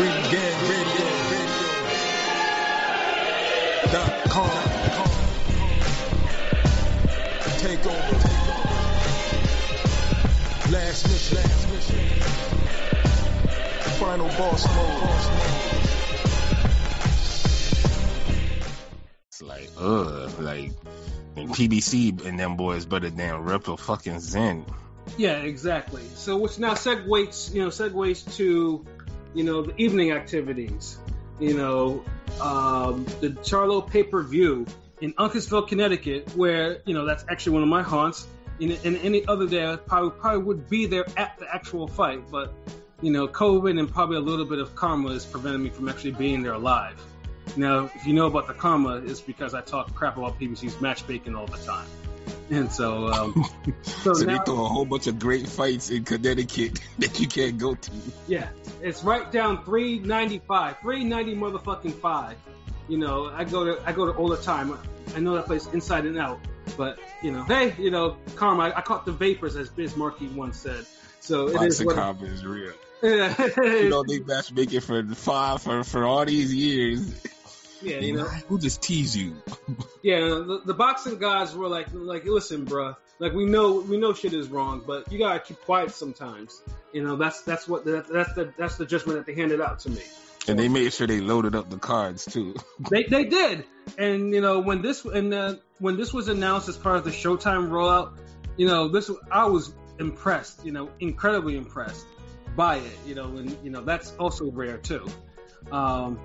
Ring Gang Radio. Dot com. Take over. Last mission. Last mission. Final boss mode. It's like, ugh, like PBC and them boys better than Ripple fucking Zen. Yeah, exactly. So which now segues, you know, segues to, you know, the evening activities. You know, um, the Charlo pay per view in Uncasville, Connecticut, where you know that's actually one of my haunts. And, and any other day, I probably, probably would be there at the actual fight, but you know, COVID and probably a little bit of karma is preventing me from actually being there live. Now, if you know about the karma, it's because I talk crap about PBC's matchmaking all the time. And so, um, so, so now, they throw a whole bunch of great fights in Connecticut that you can't go to. Yeah, it's right down 395, 390 motherfucking five. You know, I go to I go to all the time. I know that place inside and out. But you know, hey, you know, karma. I, I caught the vapors, as Biz Markie once said. So it Lots is what karma is real. you know, they matchmaking for five for for all these years. Yeah, you know, who just tease you? yeah, the, the, boxing guys were like, like, listen, bruh, like we know we know shit is wrong, but you gotta keep quiet sometimes. You know, that's that's what that, that's the that's the judgment that they handed out to me. And they made sure they loaded up the cards too. they they did, and you know when this and uh, when this was announced as part of the Showtime rollout, you know this I was impressed, you know, incredibly impressed by it, you know, and you know that's also rare too. Um,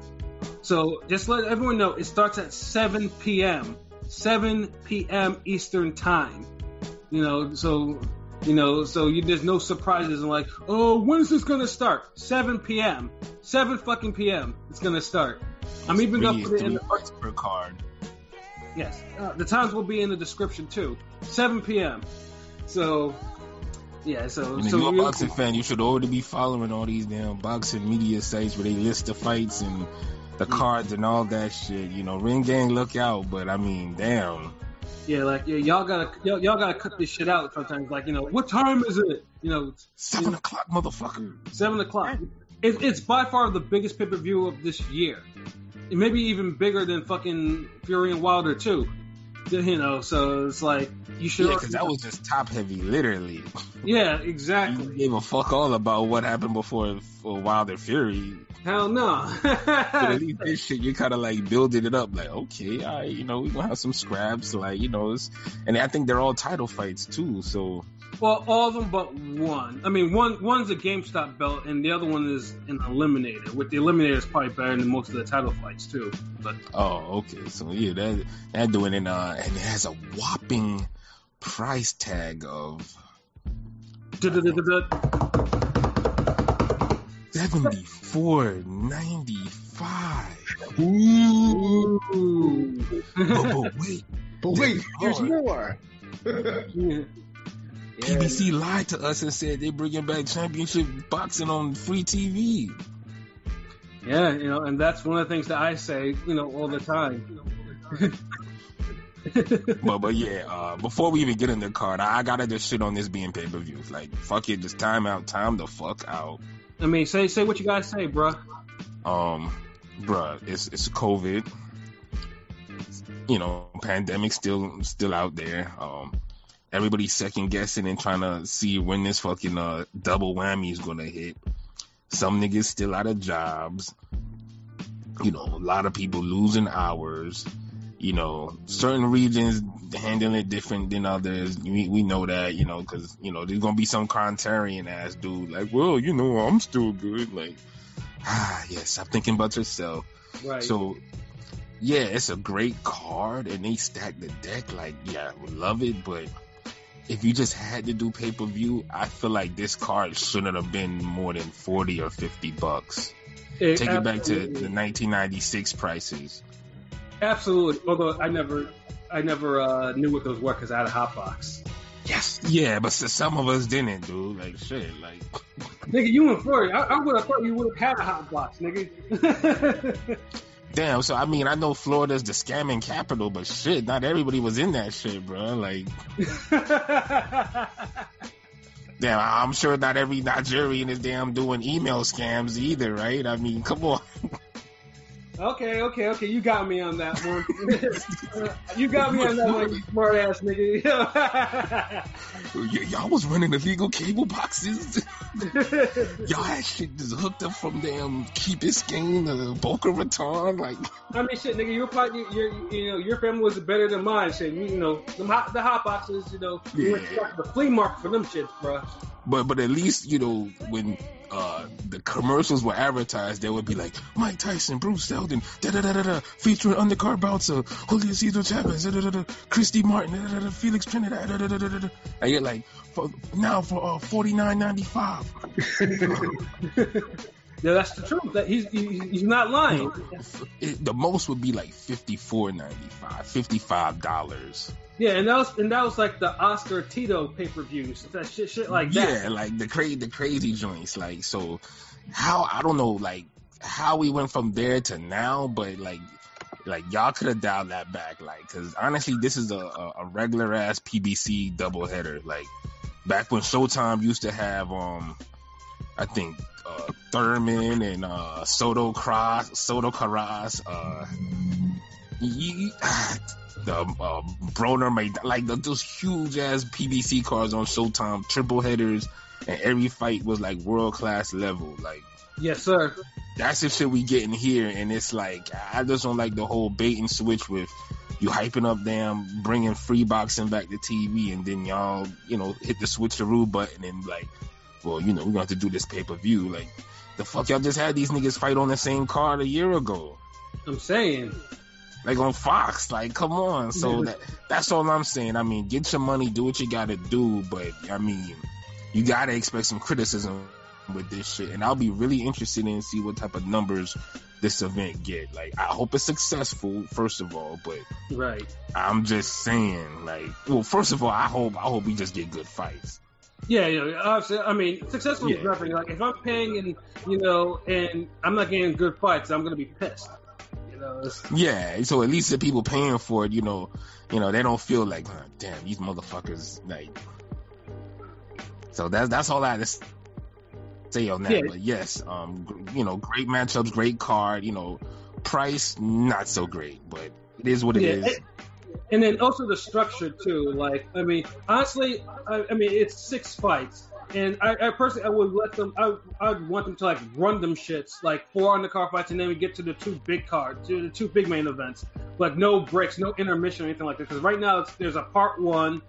so just let everyone know it starts at 7 p.m. 7 p.m. Eastern time. You know, so you know, so you, there's no surprises and like, oh, when is this gonna start? 7 p.m. 7 fucking p.m. It's gonna start. I'm even gonna put it in the per card. Yes, uh, the times will be in the description too. 7 p.m. So yeah, so and if so you're a boxing fan, you should already be following all these damn boxing media sites where they list the fights and the mm. cards and all that shit. You know, Ring Gang, look out. But I mean, damn. Yeah, like yeah, y'all gotta y'all, y'all, gotta cut this shit out sometimes. Like you know, what time is it? You know, seven you o'clock, motherfucker. Seven o'clock. It, it's by far the biggest pay per view of this year. It may be even bigger than fucking Fury and Wilder too. You know, so it's like you should. Yeah, because that was just top heavy, literally. Yeah, exactly. You gave a fuck all about what happened before for Wilder Fury. Hell no. but at least this shit, you're kind of like building it up, like okay, right, you know, we gonna have some scraps, like you know, and I think they're all title fights too. So well, all of them but one. I mean, one one's a GameStop belt, and the other one is an Eliminator. With the Eliminator, is probably better than most of the title fights too. But oh, okay, so yeah, that that doing it, uh, and it has a whopping price tag of seventy four ninety five. Ooh, but, but wait, but wait, there's more. yeah. PBC lied to us and said they bringing back championship boxing on free TV. Yeah, you know, and that's one of the things that I say, you know, all the time. but but yeah, uh, before we even get in the card, I, I gotta just shit on this being pay per view. Like fuck it, just time out, time the fuck out. I mean, say say what you guys say, bruh. Um, bruh, it's it's COVID. You know, pandemic still still out there. Um, everybody's second guessing and trying to see when this fucking uh double whammy is gonna hit. Some niggas still out of jobs. You know, a lot of people losing hours. You know, certain regions handling it different than others. We, we know that, you know, because, you know, there's going to be some contrarian ass dude like, well, you know, I'm still good. Like, ah, yes, I'm thinking about yourself. Right. So, yeah, it's a great card and they stack the deck. Like, yeah, love it, but if you just had to do pay per view, I feel like this card shouldn't have been more than 40 or 50 bucks. It, Take it back to the 1996 prices. Absolutely. Although I never, I never uh, knew what those were because I had a hot box. Yes. Yeah, but some of us didn't, dude. Like shit, like. nigga, you in Florida? I, I would have thought you would have had a hot box, nigga. Damn. So I mean, I know Florida's the scamming capital, but shit, not everybody was in that shit, bro. Like. Damn, I'm sure not every Nigerian is damn doing email scams either, right? I mean, come on. Okay, okay, okay. You got me on that one. you got me on that one, you smart ass nigga. Y- y'all was running illegal cable boxes. y'all had shit just hooked up from damn Key Biscayne to Boca Raton. Like, I mean, shit, nigga. You're probably, your, you know, your family was better than mine. Shit, you, you know, the hot, the hot boxes. You know, you went to the flea market for them shits, bro. but but at least you know when uh the commercials were advertised, they would be like Mike Tyson, Bruce Seldon, da da da da da, featuring undercard of Julio Cesar Chavez, da da da da, Christy Martin, da da da, Felix Trinidad, da da da da da, da. and you're like, for, now for uh, forty nine ninety five. Yeah, that's the truth. That he's he's not lying. It, the most would be like fifty four ninety five, fifty five dollars. Yeah, and that was and that was like the Oscar Tito pay per views. That shit, shit like that. Yeah, like the crazy, the crazy joints. Like so, how I don't know, like how we went from there to now, but like, like y'all could have dialed that back, like, because honestly, this is a, a, a regular ass PBC doubleheader. Like back when Showtime used to have, um, I think uh, Thurman and uh, Soto Cross, Soto Karass, uh, you, the uh, Broner made like the, those huge ass PBC cards on Showtime, triple headers, and every fight was like world class level. Like Yes, sir. that's the shit we get in here, and it's like I just don't like the whole bait and switch with you hyping up damn bringing free boxing back to TV, and then y'all you know hit the switcheroo button and like, well you know we're gonna have to do this pay per view. Like the fuck y'all just had these niggas fight on the same card a year ago I'm saying. like on Fox. Like, come on. So that that's all I'm saying. I mean, get your money, do what you gotta do, but I mean, you gotta expect some criticism with this shit. And I'll be really interested in see what type of numbers this event get. Like, I hope it's successful, first of all, but Right. I'm just saying, like, well, first of all, I hope I hope we just get good fights. Yeah, you know, obviously, I mean, successful is Yeah. nothing. Like, if I'm paying and, you know, and I'm not getting good fights, I'm going to be pissed. You know, Yeah, so at least the people paying for it, you know, you know, they don't feel like, "Huh, damn, these motherfuckers, like. So that's that's all I had to say on that. Yeah. But yes, um, you know, great matchups, great card. You know, price not so great, but it is what it Yeah, is. it- and then also the structure, too. Like, I mean, honestly, I, I mean, it's six fights. And I, I personally, I would let them. I, I'd want them to like run them shits, like four undercard fights, and then we get to the two big cards, to the two big main events. Like no breaks, no intermission, or anything like that. Because right now, it's, there's a part one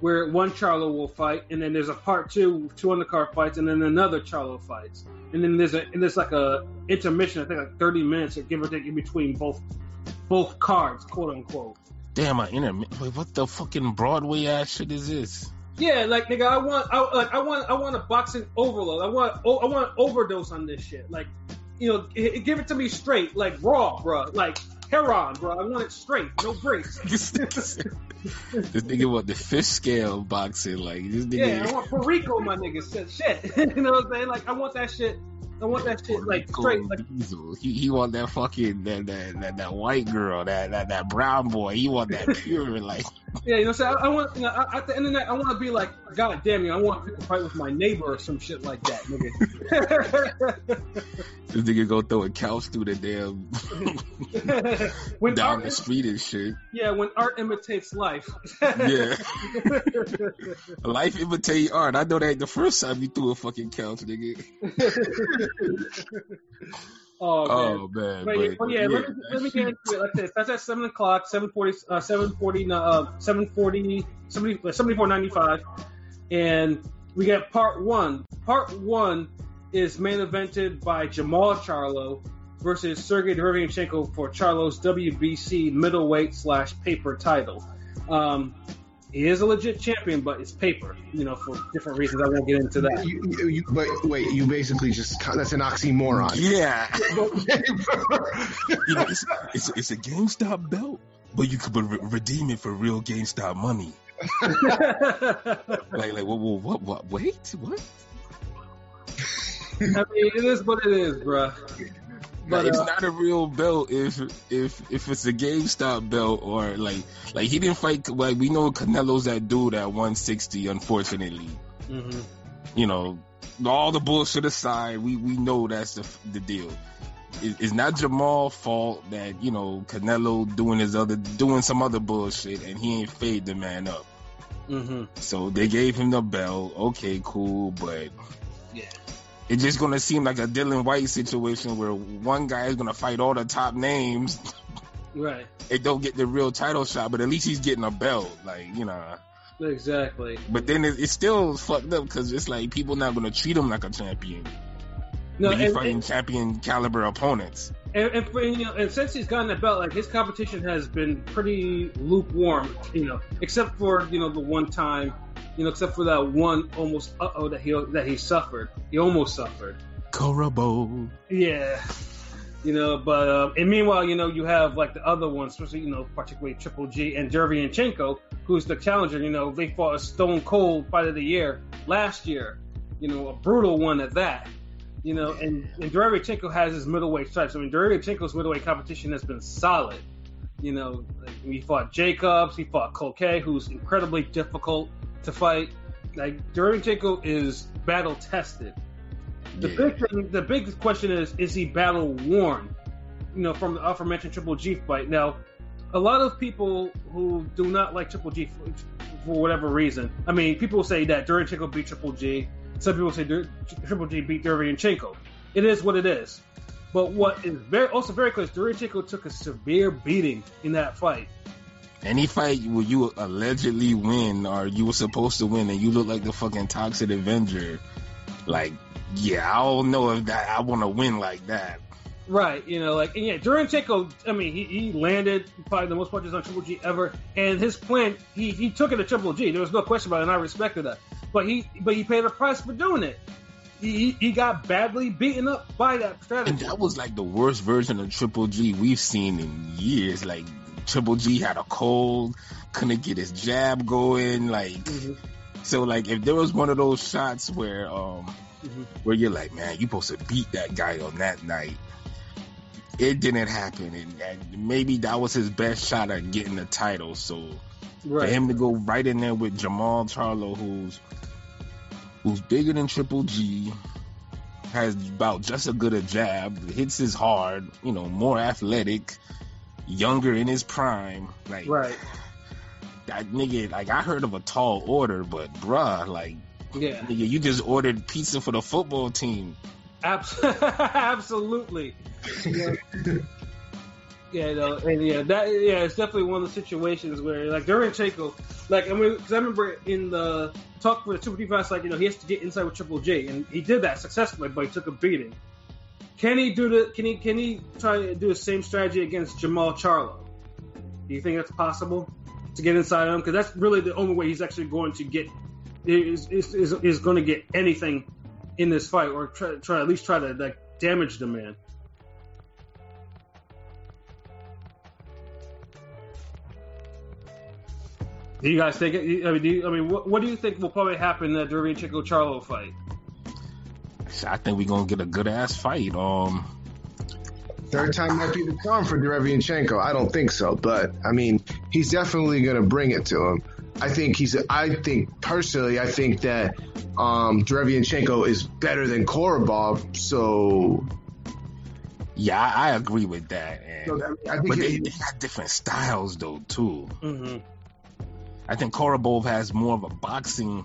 where one Charlo will fight, and then there's a part two, two undercard fights, and then another Charlo fights, and then there's a and there's like a intermission. I think like 30 minutes, or give or take, in between both both cards, quote unquote. Damn, I inter- wait, what the fucking Broadway ass shit is this? Yeah, like nigga, I want, I like, I want, I want a boxing overload. I want, oh, I want an overdose on this shit. Like, you know, give it to me straight, like raw, bro. Like heron, bro. I want it straight, no breaks. this nigga this nigga want the fish scale boxing, like this nigga. Yeah, I want Perico, my nigga. Shit, shit. you know what I'm saying? Like, I want that shit. I want that shit like straight. Like, Diesel. He he want that fucking that that that, that white girl, that, that that brown boy. He want that pure like yeah, you know what I'm saying? I, I want, you know, I- at the end of the night, I want to be like, God damn you, I want to fight with my neighbor or some shit like that, nigga. this nigga go throw a couch through the damn when down art, the street and shit. yeah, when art imitates life. Yeah. Life imitates art. I know that the first time you threw a fucking couch, nigga. Oh, man. Oh man. But, yeah, but yeah, let me, let me get into it. Like this. That's at seven o'clock, seven forty, uh, seven forty, uh, seven forty, seventy four ninety five, and we got part one. Part one is main evented by Jamal Charlo versus Sergey Derevyanchenko for Charlo's WBC middleweight slash paper title. Um, he is a legit champion, but it's paper, you know, for different reasons. I won't get into that. You, you, you, but wait, you basically just that's an oxymoron. Yeah. you know, it's, it's, it's a GameStop belt, but you could re- redeem it for real GameStop money. Like, like, what, what, what, what? Wait, what? I mean, it is what it is, bruh. But But it's uh, not a real belt if if if it's a GameStop belt or like like he didn't fight like we know Canelo's that dude at 160 unfortunately. Mm-hmm. You know, all the bullshit aside, we we know that's the the deal. It, it's not Jamal's fault that you know Canelo doing his other doing some other bullshit and he ain't fade the man up. Mm-hmm. So they gave him the belt. Okay, cool, but. It's just gonna seem like a Dillian Whyte situation where one guy is gonna fight all the top names. Right. They don't get the real title shot, but at least he's getting a belt. Like you know. Exactly. But then it, it's still fucked up because it's like people not gonna treat him like a champion. No, and, fighting and, champion caliber opponents. and, and, for, you know, and since he's gotten that belt, like his competition has been pretty lukewarm. You know, except for you know the one time, you know, except for that one almost uh oh that he that he suffered. He almost suffered. Korobov. Yeah. You know, but uh, and meanwhile, you know, you have like the other ones, especially you know, particularly Triple G and Derevyanchenko, who's the challenger. You know, they fought a Stone Cold Fight of the Year last year. You know, a brutal one at that. You know, and and Derevyanchenko has his middleweight stripes. I mean, Derevyanchenko's middleweight competition has been solid. You know, like, he fought Jacobs, he fought Koke, who's incredibly difficult to fight. Like Derevyanchenko is battle tested. The Yeah. big thing, the big question is, is he battle worn? You know, from the aforementioned Triple G fight. Now, a lot of people who do not like Triple G for, for whatever reason. I mean, people say that Derevyanchenko beat Triple G. Some people say Triple G beat Derevyanchenko. It is what it is. But what is very also very clear is Derevyanchenko took a severe beating in that fight. Any fight where you allegedly win or you were supposed to win and you look like the fucking toxic Avenger, like, yeah, I don't know if that I want to win like that. Right, you know, like and yeah, Durancheco. I mean, he, he landed probably the most punches on Triple G ever, and his plan he, he took it to Triple G. There was no question about it, and I respected that. But he but he paid a price for doing it. He he, he got badly beaten up by that strategy. And that was like the worst version of Triple G we've seen in years. Like Triple G had a cold, couldn't get his jab going. Like Mhm, so, like if there was one of those shots where um mhm. where you're like, man, you supposed to beat that guy on that night. It didn't happen, and, and maybe that was his best shot at getting the title. So for him to go right in there with Jamal Charlo, who's who's bigger than Triple G, has about just as good a jab, hits as hard, you know, more athletic, younger in his prime. Like right, that nigga, like I heard of a tall order, but bruh, like yeah, nigga, you just ordered pizza for the football team. Abs- absolutely. Yeah. Yeah, no, and yeah, that yeah, it's definitely one of the situations where like Durancheco, like I mean, because I remember in the talk with the Triple fight, like you know he has to get inside with Triple G, and he did that successfully, but he took a beating. Can he do the? Can he? Can he try to do the same strategy against Jamal Charlo? Do you think that's possible to get inside him? Because that's really the only way he's actually going to get is is, is, is going to get anything in this fight, or try, try at least try to like damage the man. Do you guys think? I mean, you, I mean, what, what do you think will probably happen in the Derevyanchenko Charlo fight? I think we're gonna get a good ass fight. Um, Third time might be the charm for Derevyanchenko. I don't think so, but I mean, he's definitely going to bring it to him. I think he's. I think personally, I think that um, Derevyanchenko is better than Korobov. So, yeah, I, I agree with that. And, so I think but they, he- they got different styles though too. Mm-hmm. I think Korobov has more of a boxing.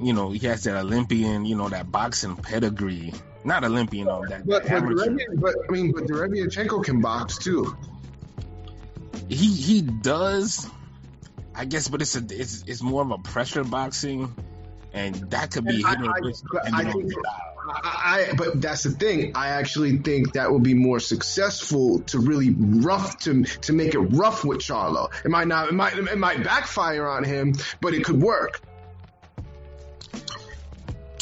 You know, he has that Olympian, you know, that boxing pedigree. Not Olympian, um, that, but that but. But I mean, but Derevyanchenko can box too. He he does, I guess, but it's a it's it's more of a pressure boxing, and that could be I- I- miss but depending I think- the style. I, I but that's the thing. I actually think that would be more successful to really rough to to make it rough with Charlo. It might not. It might it might backfire on him, but it could work.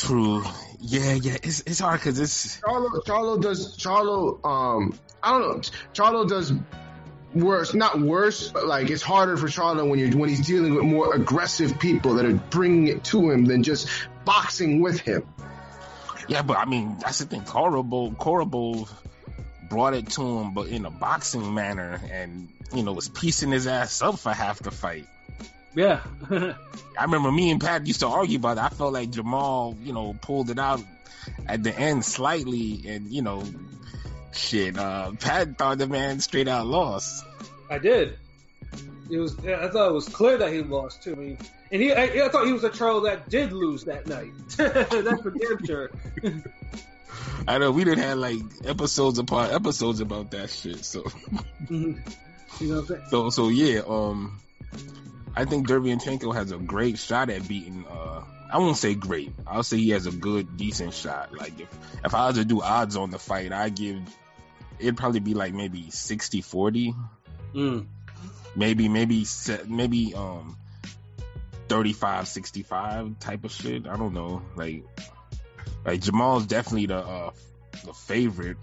True. Yeah, yeah. It's it's hard because it's Charlo Charlo does Charlo. Um, I don't know. Charlo does worse, not worse, but like it's harder for Charlo when you're when he's dealing with more aggressive people that are bringing it to him than just boxing with him. yeah, but I mean that's the thing. Korobov Korobov brought it to him, but in a boxing manner, and you know was piecing his ass up for half the fight. Yeah. I remember me and Pat used to argue about it. I felt like Jamal, you know, pulled it out at the end slightly, and you know, shit. Uh, Pat thought the man straight out lost. I did. It was. I thought it was clear that he lost too. I mean, and he. I, I thought he was a troll that did lose that night. That's for damn sure. I know we didn't have like episodes upon episodes about that shit. So, Mhm. you know what I'm saying? so, so yeah. Um, I think Derevyanchenko has a great shot at beating. Uh, I won't say great. I'll say he has a good, decent shot. Like if if I was to do odds on the fight, I give it'd probably be like maybe 60-40. Mm. maybe maybe maybe um 35 65 type of shit i don't know like like jamal's definitely the uh the favorite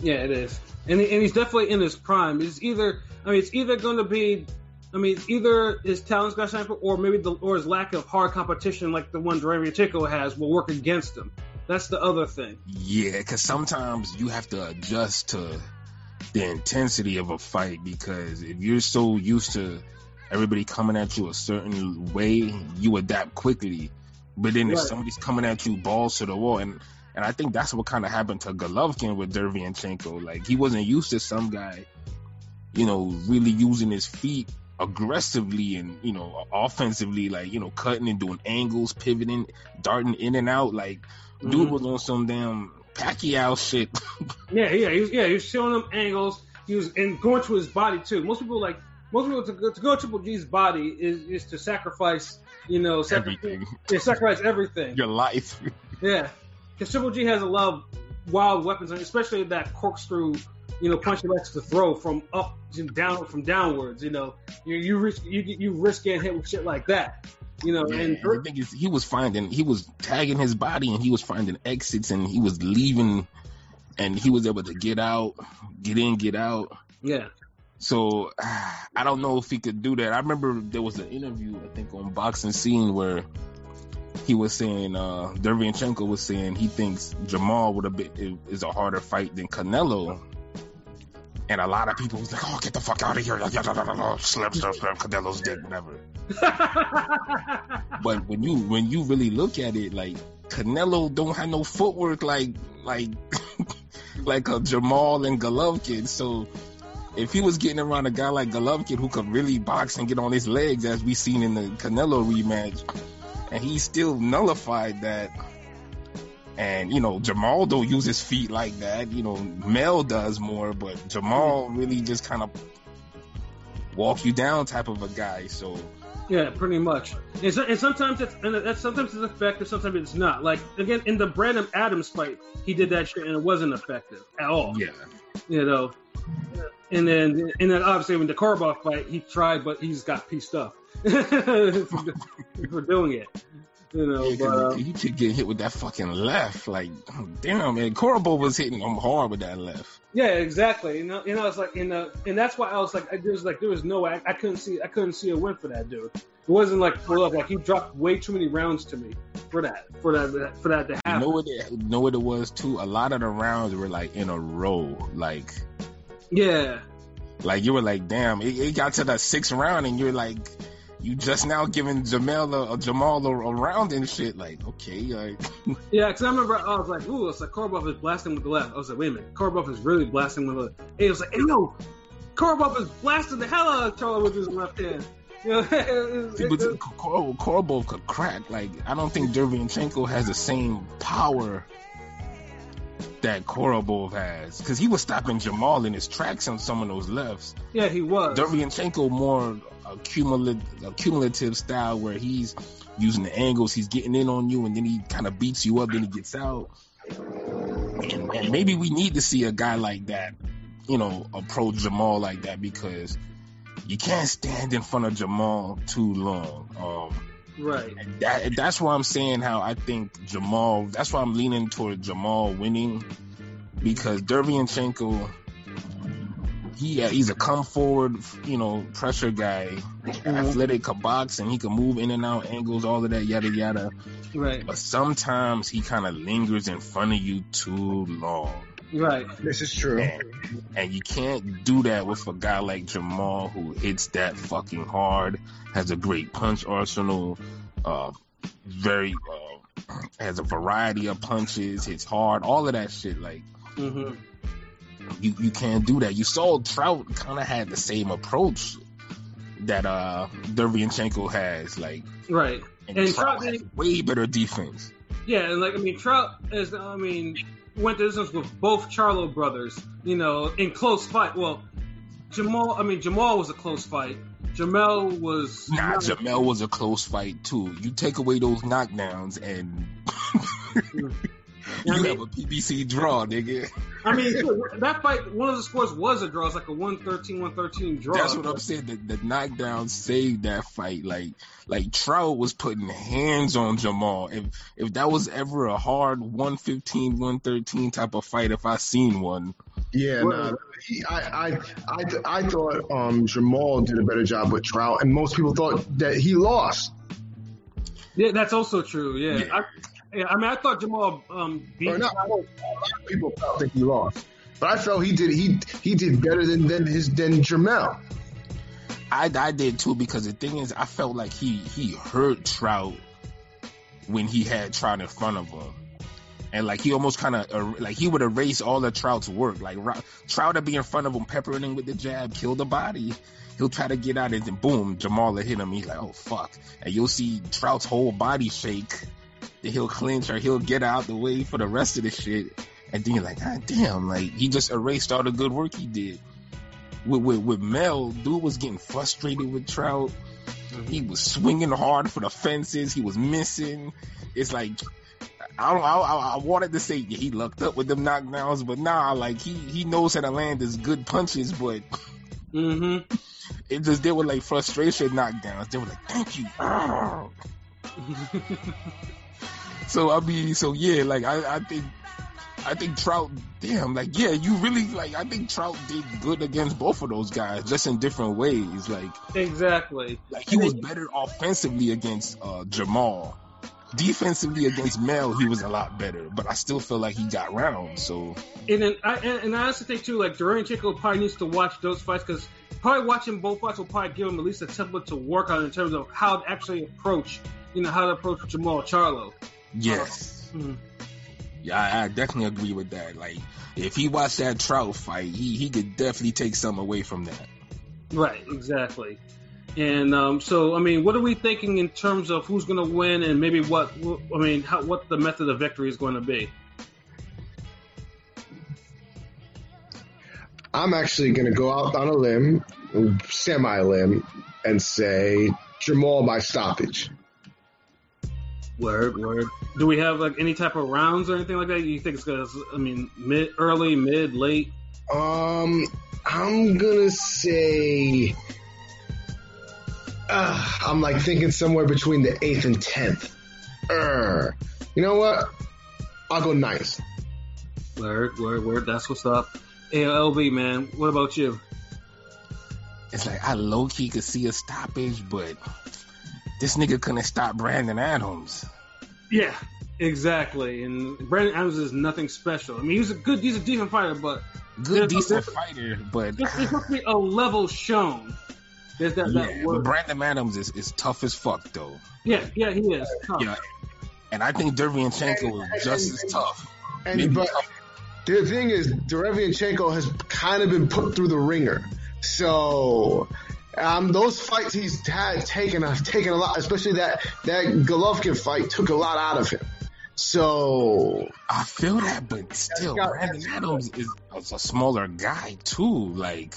Yeah, it is, and and he's definitely in his prime. It's either. I mean, it's either going to be. I mean, either his talent's to shine, or maybe the or his lack of hard competition, like the one Jeremy Derevyanchenko has, will work against him. That's the other thing. yeah because sometimes you have to adjust to the intensity of a fight because if you're so used to everybody coming at you a certain way you adapt quickly but then if Right. somebody's coming at you balls to the wall and and I think that's what kind of happened to Golovkin with Derevyanchenko. Like he wasn't used to some guy, you know, really using his feet aggressively and you know offensively, like you know cutting and doing angles, pivoting, darting in and out. Like dude Mhm. was on some damn Pacquiao shit. Yeah, yeah, he was, yeah. He was showing them angles. He was and going to his body too. Most people like most people to go, to go Triple G's body is is to sacrifice. You know, sacrifice, Everything, yeah, sacrifice everything. your life. Yeah, because Triple G has a lot of wild weapons, and especially that corkscrew, you know, punch likes to throw from up to down from downwards. You know, you you risk you you risk getting hit with shit like that. You know, Yeah, and the thing is, he was finding, he was tagging his body, and he was finding exits, and he was leaving, and he was able to get out, get in, get out. yeah, So I don't know if he could do that. I remember there was an interview, I think, on Boxing Scene where he was saying, uh, Derevyanchenko was saying he thinks Jamal would have been is a harder fight than Canelo. And a lot of people was like, "Oh, get the fuck out of here!" Slap, slap, slap. Canelo's dead, whatever. But when you when you really look at it, like Canelo don't have no footwork like like like a Jamal and Golovkin. So if he was getting around a guy like Golovkin who could really box and get on his legs, as we seen in the Canelo rematch, and he still nullified that. And you know Jamal don't use his feet like that. You know Mel does more, but Jamal hmm. really just kind of walk you down type of a guy. So Yeah, pretty much. And, so, and sometimes it's and that's sometimes it's effective, sometimes it's not. Like again, in the Brandon Adams fight, he did that shit and it wasn't effective at all. yeah, You know. And then and then obviously when the Korobov fight, he tried, but he just got pieced up for, for doing it. You know, Yeah, but 'cause uh, getting hit with that fucking left. Like, damn, man. Korobov was hitting him hard with that left. yeah, exactly. You know, you know, it's like in the and that's why I was like, I, there was like there was no way I, I couldn't see I couldn't see a win for that dude. It wasn't like pull up like he dropped way too many rounds to me for that for that for that to You happen. know what? It, you know what it was too. A lot of the rounds were like in a row. Like, Yeah. like you were like, damn. It, it got to the sixth round, and you're like, you just now giving Jamal a, Jamal a, a round and shit. Like, okay, like, Yeah, because I remember I was like, ooh, it's like Korobov is blasting with the left. I was like, wait a minute, Korobov is really blasting with the left. And It was like, hey, yo, Korobov is blasting the hell out of Charlo with his left hand. You know, it- it- but it- Korobov could crack. Like, I don't think Derevyanchenko has the same power that Korobov has, because he was stopping Jamal in his tracks on some of those lefts. yeah, he was. Derevyanchenko more a cumulative, a cumulative style where he's using the angles, he's getting in on you, and then he kind of beats you up, then he gets out. And, and maybe we need to see a guy like that, you know, approach Jamal like that because you can't stand in front of Jamal too long. Um, Right. and that, that's why I'm saying how I think Jamal. That's why I'm leaning toward Jamal winning because Derevyanchenko, he uh, he's a come forward, you know, pressure guy, athletic, can box, and he can move in and out angles, all of that, yada yada. Right. But sometimes he kind of lingers in front of you too long. Right. This is true. And, and you can't do that with a guy like Jamal who hits that fucking hard, has a great punch arsenal, uh, very uh, has a variety of punches, hits hard, all of that shit. Like hmm you, you can't do that. You saw Trout kind of had the same approach that uh Derevyanchenko has, like, Right. and, And Trout Trout has way better defense. Yeah, and like I mean, Trout is I mean went to distance with both Charlo brothers. You know, in close fight. Well, Jamal. I mean, Jamal was a close fight. Jamel was. Nah, Jamel was a close fight too. You take away those knockdowns and you I mean- have a PBC draw, nigga. I mean, that fight. One of the scores was a draw. It's like a 113, 113 draw. That's what I'm saying. The, the knockdown saved that fight. Like, like Trout was putting hands on Jamal. If if that was ever a hard 115, 113 type of fight, if I seen one, Yeah, Well- nah, he, I, I, I, I thought um, Jamal did a better job with Trout, and most people thought that he lost. Yeah, that's also true. Yeah. Yeah. I, yeah, I mean, I thought Jamal um, beat. Or not, a lot of people felt that he lost, but I felt he did. He he did better than than his than Jamel. I I did too because the thing is, I felt like he he hurt Trout when he had Trout in front of him. And like he almost kind of uh, like he would erase all of Trout's work. Like Trout would be in front of him, peppering him with the jab, kill the body. He'll try to get out, and then boom, Jamal will hit him. He's like, "Oh fuck!" And you'll see Trout's whole body shake. Then he'll clinch or he'll get out the way for the rest of the shit. And then you're like, "God damn!" Like he just erased all the good work he did. With with, with Mel, dude was getting frustrated with Trout. He was swinging hard for the fences. He was missing. It's like I don't. I, I, wanted to say yeah, he lucked up with them knockdowns, but nah, like he he knows how to land his good punches, but hmm it just they were like frustration knockdowns. They were like, "Thank you." So I mean, so yeah, like I, I think. I think Trout, damn, like yeah, you really like. I think Trout did good against both of those guys, just in different ways. Like, exactly. like he was better offensively against uh, Jamal. Defensively against Mel, he was a lot better, but I still feel like he got round. So And then I and, and I also think too, like Duran Chico probably needs to watch those fights because probably watching both fights will probably give him at least a template to work on in terms of how to actually approach, you know, how to approach Jamal Charlo. Yes, Mhm. yeah, I, I definitely agree with that. Like if he watched that Trout fight, he he could definitely take some away from that. Right, exactly. And um, so, I mean, what are we thinking in terms of who's going to win, and maybe what I mean, how, what the method of victory is going to be? I'm actually going to go out on a limb, semi limb, and say Jamal by stoppage. Word, word. Do we have like any type of rounds or anything like that? You think it's going to? I mean, mid, early, mid, late. Um, I'm gonna say. Uh, I'm like thinking somewhere between the eighth and tenth. Uh, you know what? I'll go ninth. Word, word, word. That's what's up. ALB, man. What about you? It's like I low key could see a stoppage, but this nigga couldn't stop Brandon Adams. Yeah, exactly. And Brandon Adams is nothing special. I mean, he's a good, he's a decent fighter, but Good, There's a decent fighter, but there's, there's supposed to be a level shown. There's that, that yeah, but word. Brandon Adams is, is tough as fuck though. Yeah, yeah, he is. Tough. Yeah, and I think Derevyanchenko is just as tough. And Maybe but tougher. the thing is, Derevyanchenko has kind of been put through the ringer. So um, those fights he's had taken have taken a lot, especially that that Golovkin fight took a lot out of him. So I feel that, but still, Brandon Adams is, is a smaller guy too. Like,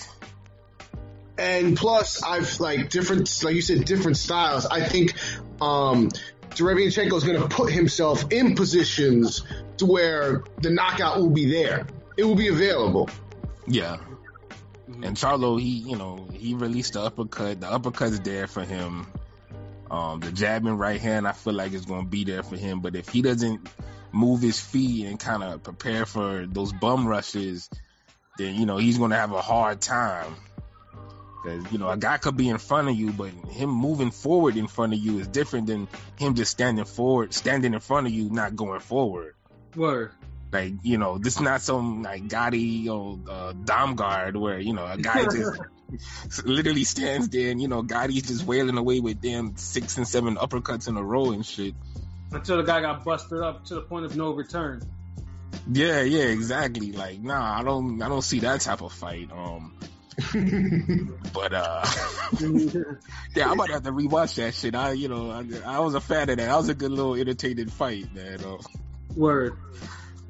and plus I've like different, like you said, different styles. I think um, Derevyanchenko is going to put himself in positions to where the knockout will be there. It will be available. yeah. And Charlo, he, you know, he released the uppercut. The uppercut's there for him. Um, the jabbing right hand, I feel like is going to be there for him. But if he doesn't move his feet and kind of prepare for those bum rushes, then you know he's going to have a hard time. Because you know a guy could be in front of you, but him moving forward in front of you is different than him just standing forward, standing in front of you, not going forward. Word. Like you know, this is not some like Gatti or uh, Dom guard where you know a guy just literally stands there and you know Gatti's just wailing away with damn six and seven uppercuts in a row and shit. Until the guy got busted up to the point of no return. Yeah, yeah, exactly. Like, nah, I don't, I don't see that type of fight. Um, but uh, yeah, I'm about to have to rewatch that shit. I, you know, I, I was a fan of that. That was a good little entertaining fight, man. Uh, Word.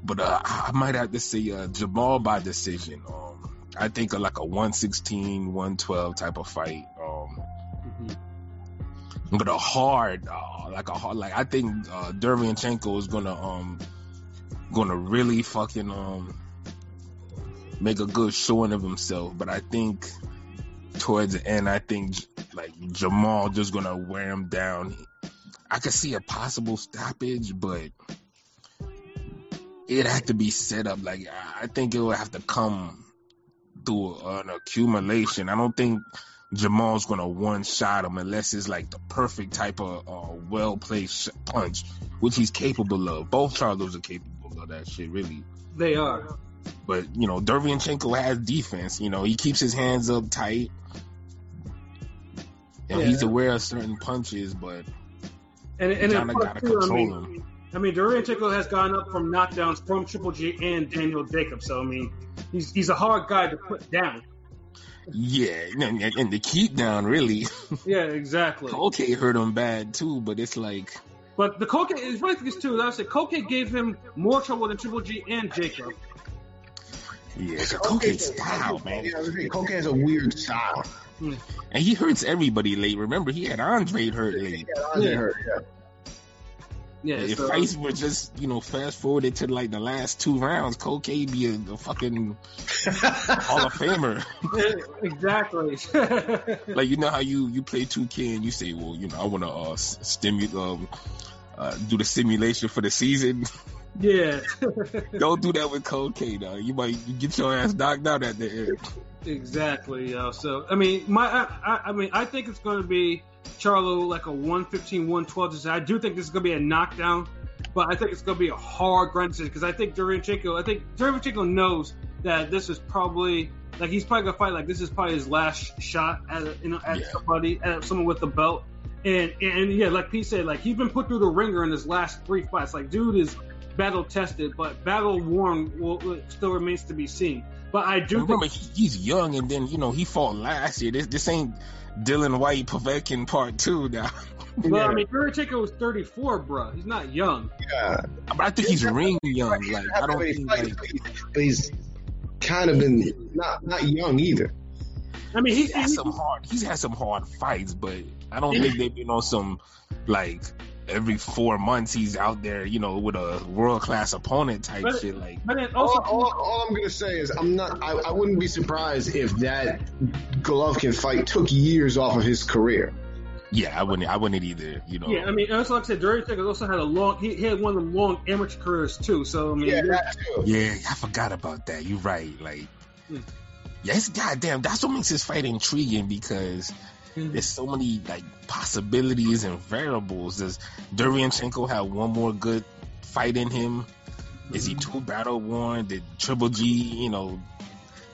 But uh, I might have to say uh, Jamal by decision. Um, I think of like a 116, 112 type of fight. Um, but a hard, uh, like a hard, like I think uh, Derevyanchenko is gonna um gonna really fucking um make a good showing of himself. But I think towards the end, I think like Jamal just gonna wear him down. I could see a possible stoppage, but it had to be set up. Like I I think it would have to come through an accumulation. I don't think Jamal's gonna one shot him unless it's like the perfect type of uh, well placed punch, which he's capable of. Both Charlos are capable of that shit, really. They are. But you know, Derevyanchenko has defense. You know, he keeps his hands up tight. And Yeah. he's aware of certain punches, but And, and Kinda gotta two, I control mean, him. I mean, Dorian Tickle has gone up from knockdowns from Triple G and Daniel Jacobs. So I mean, he's he's a hard guy to put down. yeah, and, and- and the keep down really. Yeah, exactly. okay, hurt him bad too, but it's like But the Koke is funny thing is too. Like I said Koke gave him more trouble than Triple G and Jacob. yeah, it's a Koke style, man. Yeah, I was saying, Coke has a weird style. Hmm. And he hurts everybody late. Remember, he had Andre hurt late. Yeah, Andre hurt, yeah. Yeah, If so, fights were just, you know, fast forwarded to like the last two rounds, Koke be a, a fucking Hall of Famer. exactly. like you know how you you play 2K and you say, well, you know, I want to uh stimulate um uh, do the simulation for the season. yeah, Don't do that with Koke, though. You might get your ass knocked out at the end. exactly. Yo. So I mean, my I, I, I mean, I think it's going to be Charlo like a 115, 112 decision. I do think this is going to be a knockdown, but I think it's going to be a hard grind decision because I think Durinchenko, I think Durinchenko knows that this is probably like he's probably gonna fight like this is probably his last shot at you know at Yeah. somebody at someone with the belt. And and yeah, like Pete said, like he's been put through the ringer in his last three fights. Like dude is battle tested, but battle worn will still remains to be seen. But I do Remember, think he's young, and then you know he fought last year. This this ain't Dillian Whyte Povetkin part two now. Well, I mean, Durinchenko was 34, bro. He's not young. Yeah. But I think he's ring young. Like I don't He's think like but he's- kind of been not not young either. I mean, he's, he's had he's some hard. He's had some hard fights, but I don't think they've been on some like every four months he's out there, you know, with a world class opponent type But- shit. Like but then All, also, all, all I'm gonna say is I'm not. I, I wouldn't be surprised if that Golovkin fight took years off of his career. yeah, I wouldn't. I wouldn't either. You know. yeah, I mean, also like I said, Durinchenko also had a long. He, he had one of the long amateur careers too. So I mean, Yeah, that too. Yeah, I forgot about that. You're right. Like, hmm. yeah, it's goddamn. That's what makes this fight intriguing because Mhm. there's so many like possibilities and variables. Does Durianchenko have one more good fight in him? Is he too battle worn? Did Triple G, you know,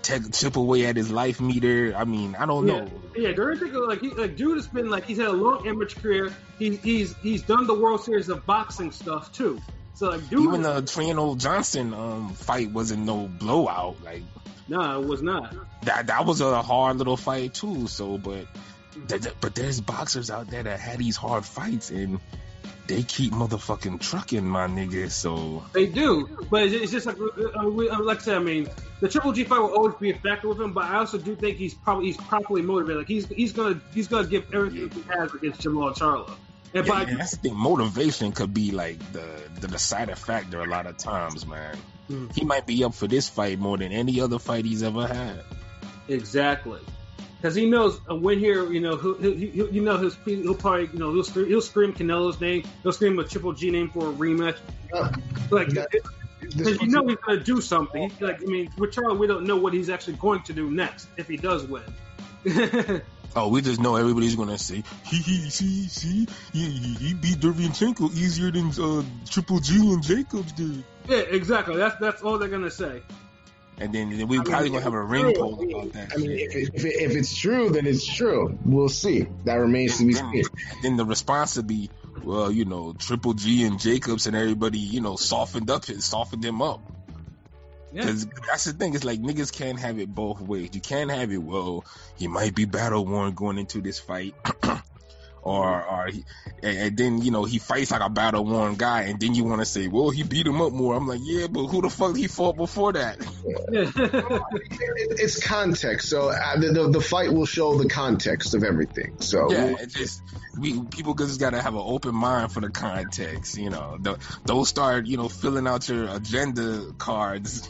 take, chip away at his life meter? I mean, I don't yeah, know. yeah, Durinchenko, like he, like dude has been like he's had a long amateur career. He, he's he's done the World Series of boxing stuff too. So like, dude, Even the Tureano Johnson um, fight wasn't no blowout. Like no, it was not. that that was a hard little fight too. So, but but there's boxers out there that had these hard fights and they keep motherfucking trucking, my nigga. So They do, but it's, just like uh, we, uh, like I said. I mean, the Triple G fight will always be a factor with him, but I also do think he's probably he's properly motivated. Like he's he's gonna he's gonna give everything he has against Jamal Charlo. And yeah, by that's the thing. Motivation could be like the the deciding factor a lot of times, man. Hmm. He might be up for this fight more than any other fight he's ever had. exactly, because he knows a win here. You know, he'll, he'll, he'll you know he'll, he'll probably you know he'll scream, he'll scream Canelo's name. He'll scream a Triple G name for a rematch. Uh, Like because you know he's gonna do something. Like I mean, with Charlo, we don't know what he's actually going to do next if he does win. Oh, we just know everybody's gonna say, he he see see he he, he beat Derevyanchenko easier than uh, Triple G and Jacobs did. Yeah, exactly. That's that's all they're gonna say. And then then we probably gonna have a ring poll about that. I mean, if, it, if, it, if it's true, then it's true. We'll see. That remains to be then, seen. then the response would be, well, you know, Triple G and Jacobs and everybody, you know, softened up, it, softened him up. Yeah. Because that's the thing. It's like niggas can't have it both ways. You can't have it. Well, he might be battle worn going into this fight, or or he, and, and then you know he fights like a battle worn guy, and then you want to say, well, he beat him up more. I'm like, yeah, but who the fuck he fought before that? It's context. So uh, the, the the fight will show the context of everything. So Yeah, it's just we people just gotta have an open mind for the context. You know, The- don't start you know filling out your agenda cards.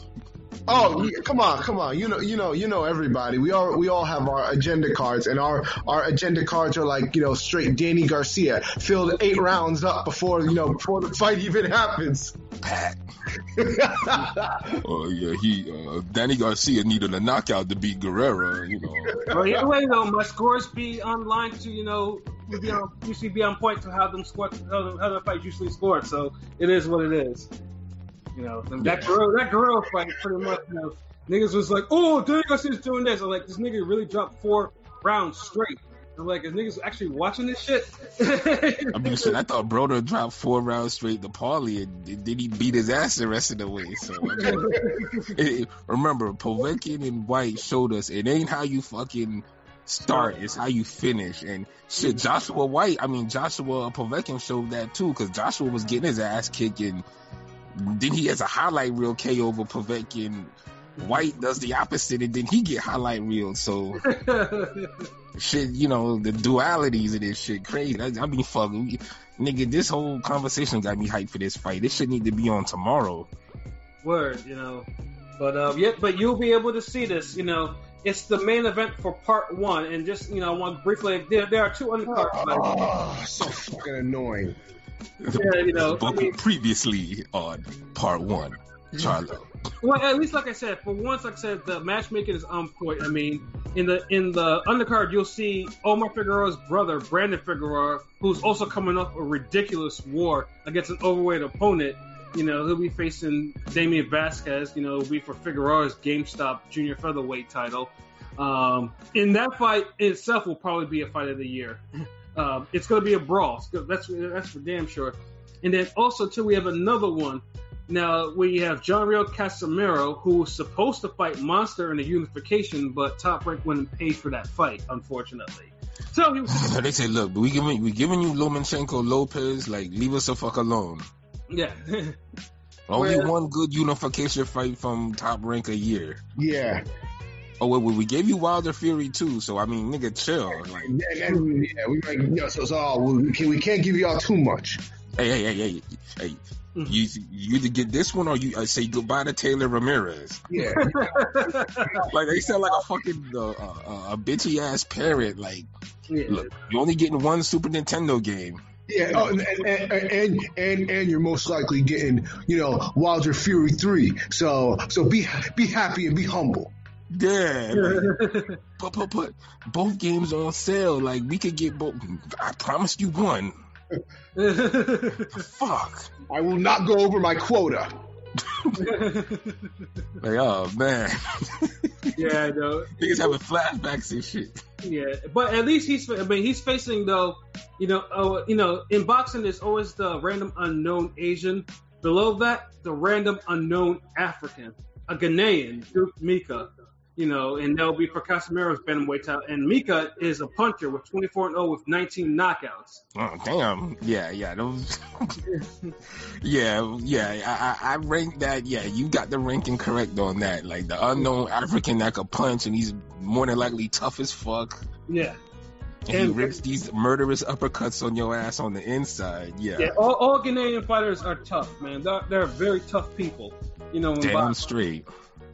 Oh, yeah, come on, come on. You know, you know, you know everybody. We all we all have our agenda cards, and our our agenda cards are like you know straight Danny Garcia filled eight rounds up before you know before the fight even happens. Pat. Oh yeah, he uh, Danny Garcia needed a knockout to beat Guerrero. You know. Well, either way, though, my scores be online to you know be on, usually be on point to how them score how the, how the fights usually scored. So it is what it is. You know, and that Guerrero that Guerrero fight pretty much you know niggas was like, oh, Danny Garcia's doing this. I'm like, this nigga really dropped four rounds straight. I'm like, is niggas actually watching this shit? I mean, shit, I thought Broner dropped four rounds straight to Paulie, and then he beat his ass the rest of the way. So it- it- remember, Povetkin and Whyte showed us it ain't how you fucking start, it's how you finish. And shit, Joshua Whyte, I mean Joshua Povetkin showed that too, because Joshua was getting his ass kicked, and then he has a highlight reel KO over Povetkin. Whyte does the opposite, and then he get highlight reel. So shit, you know, the dualities of this shit crazy. I, I mean, fuck, we, nigga, this whole conversation got me hyped for this fight. This shit need to be on tomorrow. Word, you know. But uh, yeah, but you'll be able to see this. You know, it's the main event for part one, and just you know, I want briefly. There, there are two undercards. fights. Oh, so fucking annoying. Yeah, you know, I Book mean- previously on part one, Charlo. Well, at least like I said, for once, like I said, the matchmaking is on point. I mean, in the in the undercard, you'll see Omar Figueroa's brother, Brandon Figueroa, who's also coming off a ridiculous war against an overweight opponent. You know, he'll be facing Damien Vazquez. You know, will be for Figueroa's GameStop Junior Featherweight title. Um, in that fight itself will probably be a fight of the year. Um, it's going to be a brawl. That's that's for damn sure. And then also too, we have another one. Now we have John Riel Casimero, who was supposed to fight Monster in the unification, but Top Rank wouldn't pay for that fight, unfortunately. So he was So they say, look, we giving we giving you Lomachenko Lopez, like leave us the fuck alone. yeah. Only Well- one good unification fight from top rank a year. Yeah. Oh wait, wait, we gave you Wilder Fury too, so I mean, nigga, chill. Like, And, and, yeah, we like, yeah, so, so oh, we, can, we can't give y'all too much. hey, hey, hey, hey, hey, you you either get this one or you uh, say goodbye to Taylor Ramirez. Yeah. Like they sound like a fucking uh, uh, a bitchy ass parrot. Like, yeah. look, you're only getting one Super Nintendo game. Yeah, oh, and, and, and and and you're most likely getting, you know, Wilder Fury three. So so be be happy and be humble. Yeah, like, put put put both games on sale. Like we could get both. I promised you one. Fuck. I will not go over my quota. Like, oh man, yeah, I know. niggas having flashbacks and shit. Yeah, but at least he's. I mean, he's facing though. You know, uh, you know, in boxing, there's always the random unknown Asian. Below that, the random unknown African, a Ghanaian, Duke Micah. You know, and that'll be for Casimero's bantamweight title. And Micah is a puncher with 24 and 0 with 19 knockouts. Oh damn. Yeah, yeah. Those. yeah, yeah. I, I ranked that. Yeah, you got the ranking correct on that. Like the unknown African that could punch, and he's more than likely tough as fuck. Yeah, And, he rips these murderous uppercuts on your ass on the inside. Yeah. yeah. All, all Ghanaian fighters are tough, man. They're, they're very tough people. You know, Damn straight.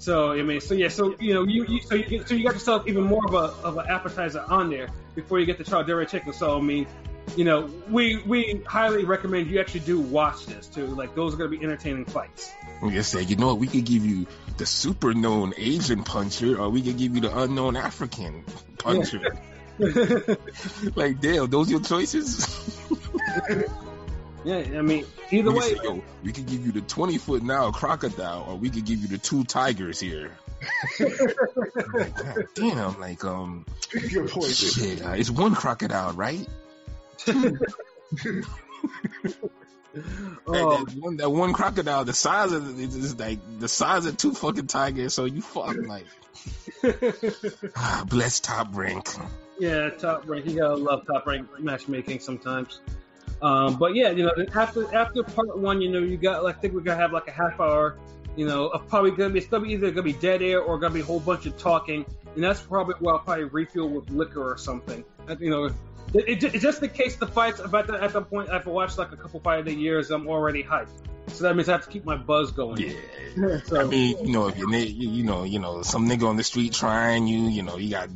So I mean, so yeah, so you know, you, you so you get, so you got yourself even more of a of an appetizer on there before you get to try Derek Chicken. So I mean, you know, we we highly recommend you actually do watch this too. Like those are going to be entertaining fights. Oh, Just say, you know what? We could give you the super known Asian puncher, or we could give you the unknown African puncher. like, damn, those your choices. yeah, I mean, either We way, say, yo, we could give you the twenty foot now crocodile, or we could give you the two tigers here. Like, God damn, like um, Good point. shit, uh, it's one crocodile, right? Like, oh, that one, that one crocodile, the size of it is like the size of two fucking tigers. So you fuck like, ah, bless top rank. yeah, top rank. You gotta love top rank matchmaking sometimes. Um, but yeah, you know, after after part one, you know, you got. like I think we're gonna have like a half hour. You know, of probably gonna be it's gonna be either gonna be dead air or gonna be a whole bunch of talking, and that's probably where I'll probably refuel with liquor or something. You know, it, it, it's just in case the fights. About the, at that point, I've watched like a couple fight of the years. I'm already hyped, so that means I have to keep my buzz going. Yeah. so, I mean, you know, if you you know, you know, some nigga on the street trying you, you know, you got,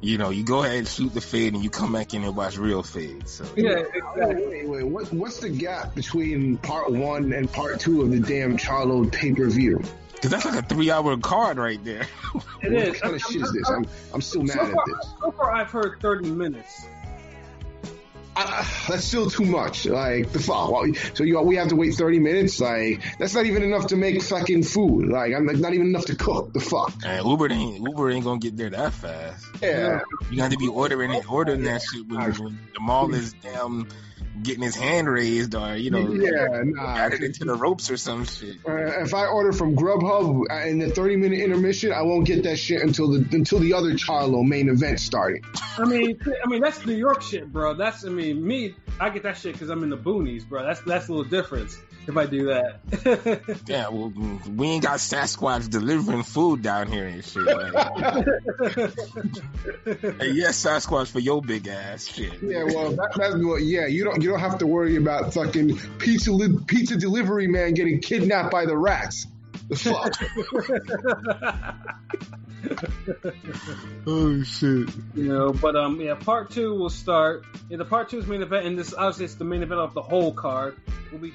you know, you go ahead and shoot the fade, and you come back in and watch real fade. So yeah, Wait, exactly. wait, wait. What, what's the gap between part one and part two of the damn Charlo pay per view? because that's like a three hour card right there. It What is. kind of shit is this? I'm, I'm still mad so at this. so far, I've heard 30 minutes. Uh, that's still too much. Like the fuck. So you we have to wait thirty minutes. Like that's not even enough to make fucking food. Like I'm like, not even enough to cook. The fuck. And Uber ain't Uber ain't gonna get there that fast. Yeah. You got to be ordering it, ordering that shit when, when the mall is damn getting his hand raised, or you know, Yeah. Nah. added into the ropes or some shit. Uh, if I order from Grubhub uh, in the 30 minute intermission, I won't get that shit until the until the other Charlo main event started. I mean, I mean that's New York shit, bro. That's I mean me. I get that shit because I'm in the boonies, bro. That's that's a little difference if I do that. Yeah, well, we ain't got Sasquatch delivering food down here and shit. Like, hey, yes, Sasquatch for your big ass shit. Yeah, well, that, that's what. Yeah, you don't you don't have to worry about fucking pizza li- pizza delivery man getting kidnapped by the rats. The fuck. Oh shit. you know, but um, yeah, part two will start. Yeah, the part two's main event, and this obviously it's the main event of the whole card. Will be